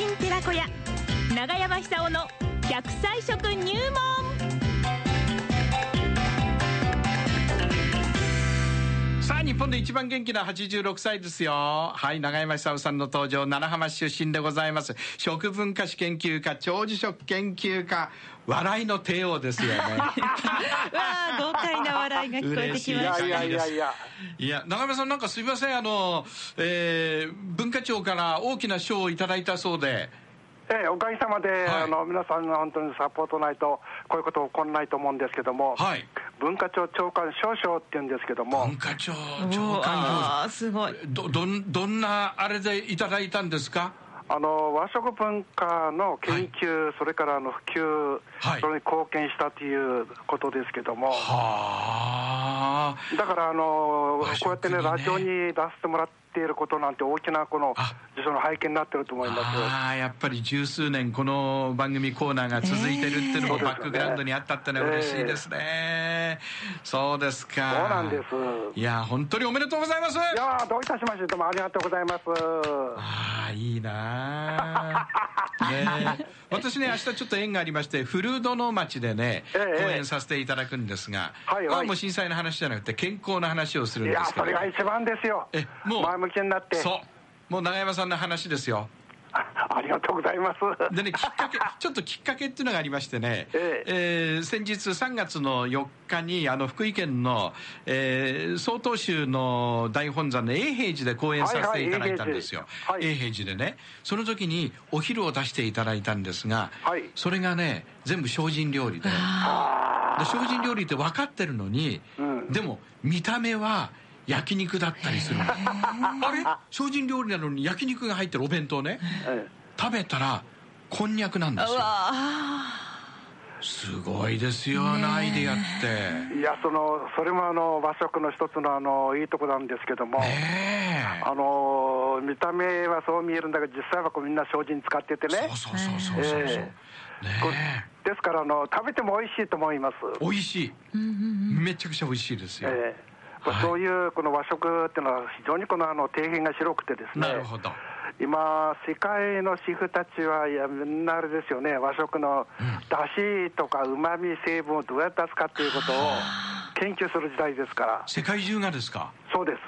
人寺子屋長山久夫の100歳食入門。さあ日本で一番元気な86歳ですよ。はい長山久夫さんの登場七浜市出身でございます。食文化史研究家長寿食研究家笑いの帝王ですよね。わあ豪快な笑いが聞こえてきました。嬉しいいやいやいやいや。長山さんなんかすみませんあの、えー文化庁から大きな賞をいただいたそうで。ええ、おかげさまで、はい。あの皆さんが本当にサポートないと、こういうこと起こらないと思うんですけども、はい。文化庁長官少々って言うんですけども文、化庁う長官すごい。どどんどんなあれでいただいたんですか？あの和食文化の研究、それからあの普及、はい。それに貢献したということですけども、はあ。だからあの和食こうやってね、ラジオに出してもらっていることなんて、大きなこのあ受賞の背景になってると思います。ああやっぱり十数年この番組コーナーが続いてるっていうのもええバックグラウンドにあったってのは嬉しいですね、そうですか。そうなんです。いや本当におめでとうございます。いやーどういたしまして、どうもありがとうございます。ああいいなあねえ。私ね明日ちょっと縁がありまして古殿町でね、ええ講演させていただくんですが、はいはい。まあもう震災の話じゃなくて健康の話をするんいやですけど。それが一番ですよ。えもう？になって。そう。もう長山さんの話ですよ。あありがとうございます。でね、きっかけ、ちょっときっかけっていうのがありましてね、ええ。ー先日3月の4日に、あの、福井県の、えー、曹洞宗の大本山の永平寺で講演させていただいたんですよ。はいはい。永平寺でね。その時にお昼を出していただいたんですが、はい。それがね、全部精進料理で。で精進料理って分かってるのに、うん。でも見た目は焼肉だったりするの。あれ？精進料理なのに焼肉が入ってるお弁当ね。え食べたらこんにゃくなんですよ。すごいですよ、あのアイディアって。えいやそのそれもあの和食の一つのあのいいとこなんですけども、ねえ。あの見た目はそう見えるんだけど実際はこうみんな精進使っててね。そうそうそうそうそうえこうねですからあの食べても美味しいと思います。え美味しい、めちゃくちゃ美味しいですよ、ええはい。そういうこの和食っていうのは非常にこのあの底辺が広くてですねなるほど。今、世界のシェフたちはいやみんなあれですよね、和食のだしとかうまみ成分をどうやって扱っていうことを研究する時代ですから、世界中がですか？そうです。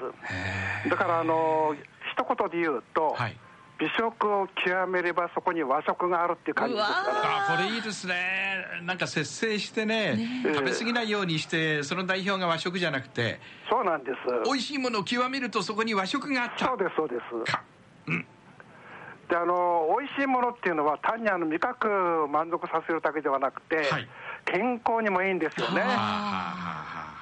へだからあの一言で言うと、はい美食を極めればそこに和食があるっていう感じですから。あこれいいですね。なんか節制してね食べ過ぎないようにしてその代表が和食じゃなくてそうなんです。美味しいものを極めるとそこに和食があった。そうです、そうです。か。であの美味しいものっていうのは単にあの味覚を満足させるだけではなくて、はい。健康にもいいんですよね。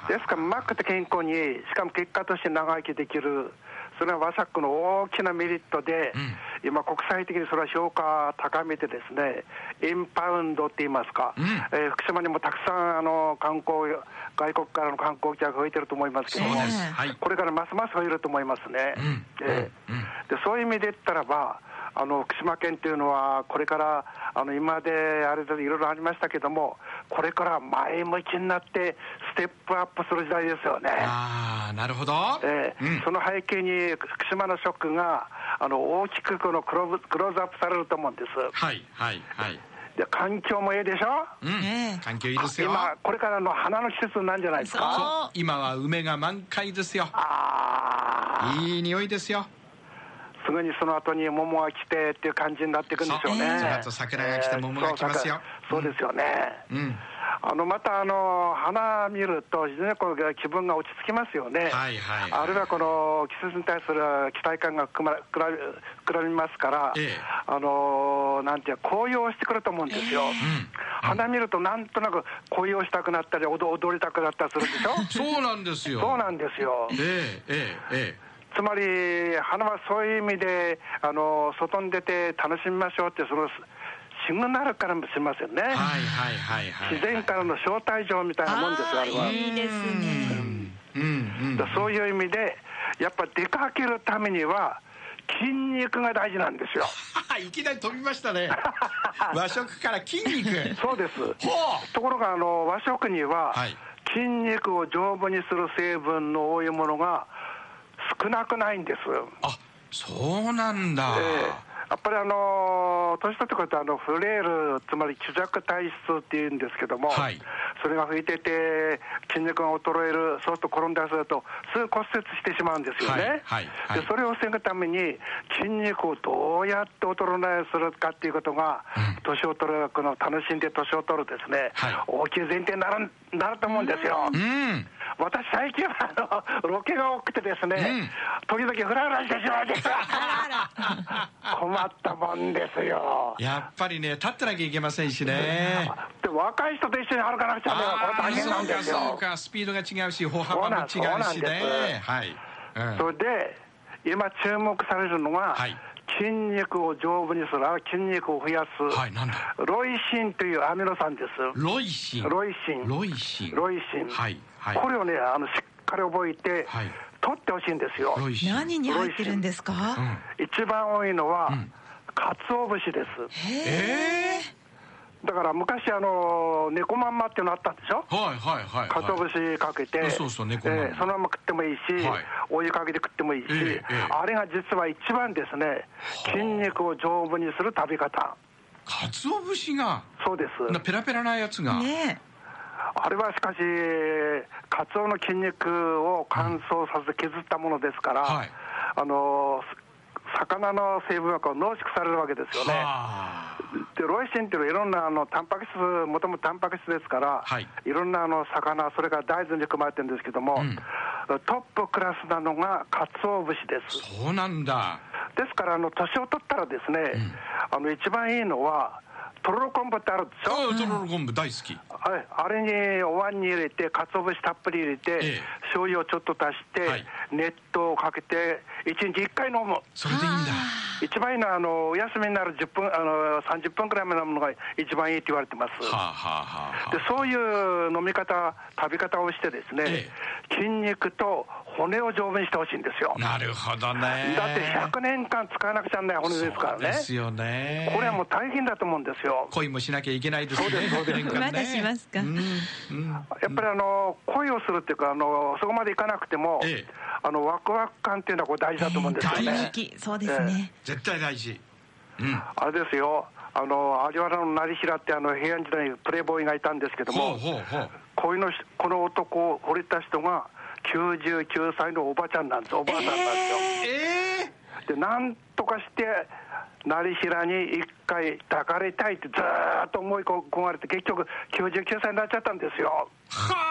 ですから、うまくて健康に、しかも結果として長生きできる、それは和食の大きなメリットで、うん。今、国際的にそれは評価高めて、ですねインパウンドって言いますか、うん。えー福島にもたくさんあの観光、外国からの観光客が増えてると思いますけども、これからますます増えると思いますね。でそういう意味で言ったらば、あの福島県というのは、これからあの今まであれでいろいろありましたけども、これから前向きになって、ステップアップする時代ですよね。ああなるほど、ええ。うん。その背景に福島の食があの大きくこのクローズクローズアップされると思うんです。はいはいはい。で環境もいいでしょ？うん、環境いいですよ。今、これからの花の季節なんじゃないですか？そう。今は梅が満開ですよ。あいい匂いですよ。あ、すぐにその後に桃が来てっていう感じになっていくんでしょうね。そうその後桜が来て桃が来ますよ。ええそうですよね。うん。あのまたあの花見ると、非常にこう気分が落ち着きますよね、はいはいはい。あるいはこの季節に対する期待感が膨ま膨らみ膨らみますから、ええ。あのなんていうか、高揚してくると思うんですよ、花見るとなんとなく高揚したくなったり、踊踊りたくなったりするでしょ、そうなんですよ。そうなんですよ。えええええつまり、花はそういう意味で、あの外に出て楽しみましょうって、そのシグナルからもしれませんね、えはいはいはいはい。自然からの招待状みたいなもんですよ、あれは。いいですね。うん。うんだそういう意味で、やっぱ出かけるためには、筋肉が大事なんですよ。いきなり飛びましたね。和食から筋肉。そうです。ほう。ところがあの和食には、はい。筋肉を丈夫にする成分の多いものが少なくないんです。あそうなんだ、ええ。やっぱりあの年取ってくるとあのフレイル、つまり虚弱体質っていうんですけども、はい。それが吹いてて、筋肉が衰える、そうすると転んだりすると、すぐ骨折してしまうんですよね。はいはいはい。でそれを防ぐために、筋肉をどうやって衰えするかっていうことが、年を取るこの楽しんで年を取るですね、はい。大きい前提になるなると思うんですよ。うん私、最近はあのロケが多くてですね、時々フラフラしてしまうんですよ。困ったもんですよ。やっぱりね立ってなきゃいけませんしね。で若い人と一緒に歩かなくちゃね、これ大変なんですよ。そうかそうかスピードが違うし歩幅も違うしね。はい、うん。それで、今注目されるのが、はい筋肉を丈夫にする、筋肉を増やす、はいなんだ？ロイシンというアミノ酸です。ロイシン。ロイシン。ロイシン。ロイシン。はいはい。これをね、あのしっかり覚えて、はい。取ってほしいんですよ。ロイシン。何に入ってるんですか？うん。一番多いのは、鰹節です。えだから昔、あの猫まんまっていうのあったんでしょ？えはいはいはい鰹はい。節かけて、そうそう猫まんま。えーそのまま食ってもいいし、はい。お湯かけて食ってもいいし、ええええ。あれが実は一番ですね、筋肉を丈夫にする食べ方、鰹節が？そうです。なペラペラなやつが、ねあれはしかし、カツオの筋肉を乾燥させて削ったものですから、はい。あの魚の成分が濃縮されるわけですよね。はあでロイシンっていうのはいろんなあのタンパク質、もともとタンパク質ですから、はい。ろんなあの魚、それから大豆に含まれてるんですけども、ん。トップクラスなのがカツオ節です。そうなんだ。ですから、あの年を取ったらですね、あの一番いいのは、とろろ昆布ってあるでしょ、あとろろ昆布大好き。はい、あれにお椀に入れて、かつお節たっぷり入れて、ええ。醤油をちょっと足して、はい。熱湯をかけて、1日1回飲む。それでいいんだ一番いいのはあのお休みになる10分あの30分くらいまで飲むのが一番いいって言われてます。はあはあはあでそういう飲み方、食べ方をしてですね、え筋肉と骨を丈夫にしてほしいんですよ。なるほどね。だって100年間使わなくちゃならない骨ですからね。そうですよね。これはもう大変だと思うんですよ。恋もしなきゃいけないですね。そうですそうです。100年間ね。まだしますか？うんうん。やっぱりあの恋をするっていうかあの、そこまでいかなくても、ええ。あのワクワク感っていうのはこれ大事だと思うんですよ大ね。人気そうですね。絶対大事うん。あれですよ、あの有原の成平ってあの平安時代にプレイボーイがいたんですけども、このこの男を惚れた人が99歳のおばちゃんなんです、おばあさんなんですよ。ええでなんとかして成平に一回抱かれたいってずーっと思い込まれて結局99歳になっちゃったんですよ。はあ。で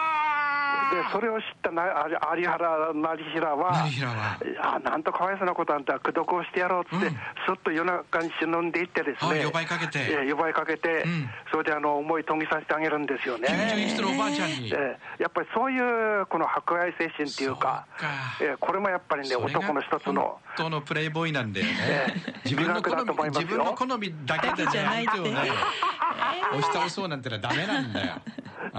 それを知ったなあ有原成平は成平は。あなんとかわいそうなことあんた口説をしてやろうって、うん。すっと夜中に忍んでいってですね。はい呼ばいかけて。ええ呼ばいかけて、うん。それであの思い遂げさせてあげるんですよね。91歳のおばあちゃんに。ええやっぱりそういうこの博愛精神っていうかそうかええこれもやっぱりね男の一つの本当のプレイボーイなんだよね。ええ自分の好美学だと思いみますよ自分の好み だけじゃないって。相手をね押し倒そうなんてのはダメなんだよ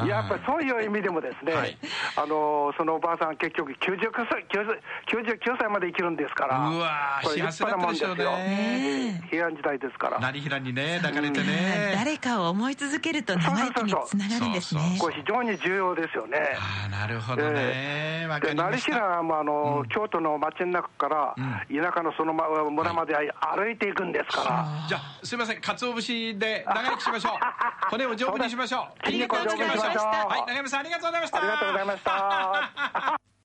いややっぱりそういう意味でもですね、はい。あのそのおばあさん、結局99歳 ,99 99歳まで生きるんですから、うわー幸せだったでしょうね。平安時代ですから、成平にね抱かれてね。誰かを思い続けると長生きにつながるんですね。これ、非常に重要ですよね。ああなるほどね。わかで成平もあの、京都の街の中から、田舎のそのま村まで歩いていくんですから、じゃあすいません。鰹節で長生きしましょう。骨を丈夫にしましょう。筋肉を丈夫にしましょうはい長山さんありがとうございました。ありがとうございました。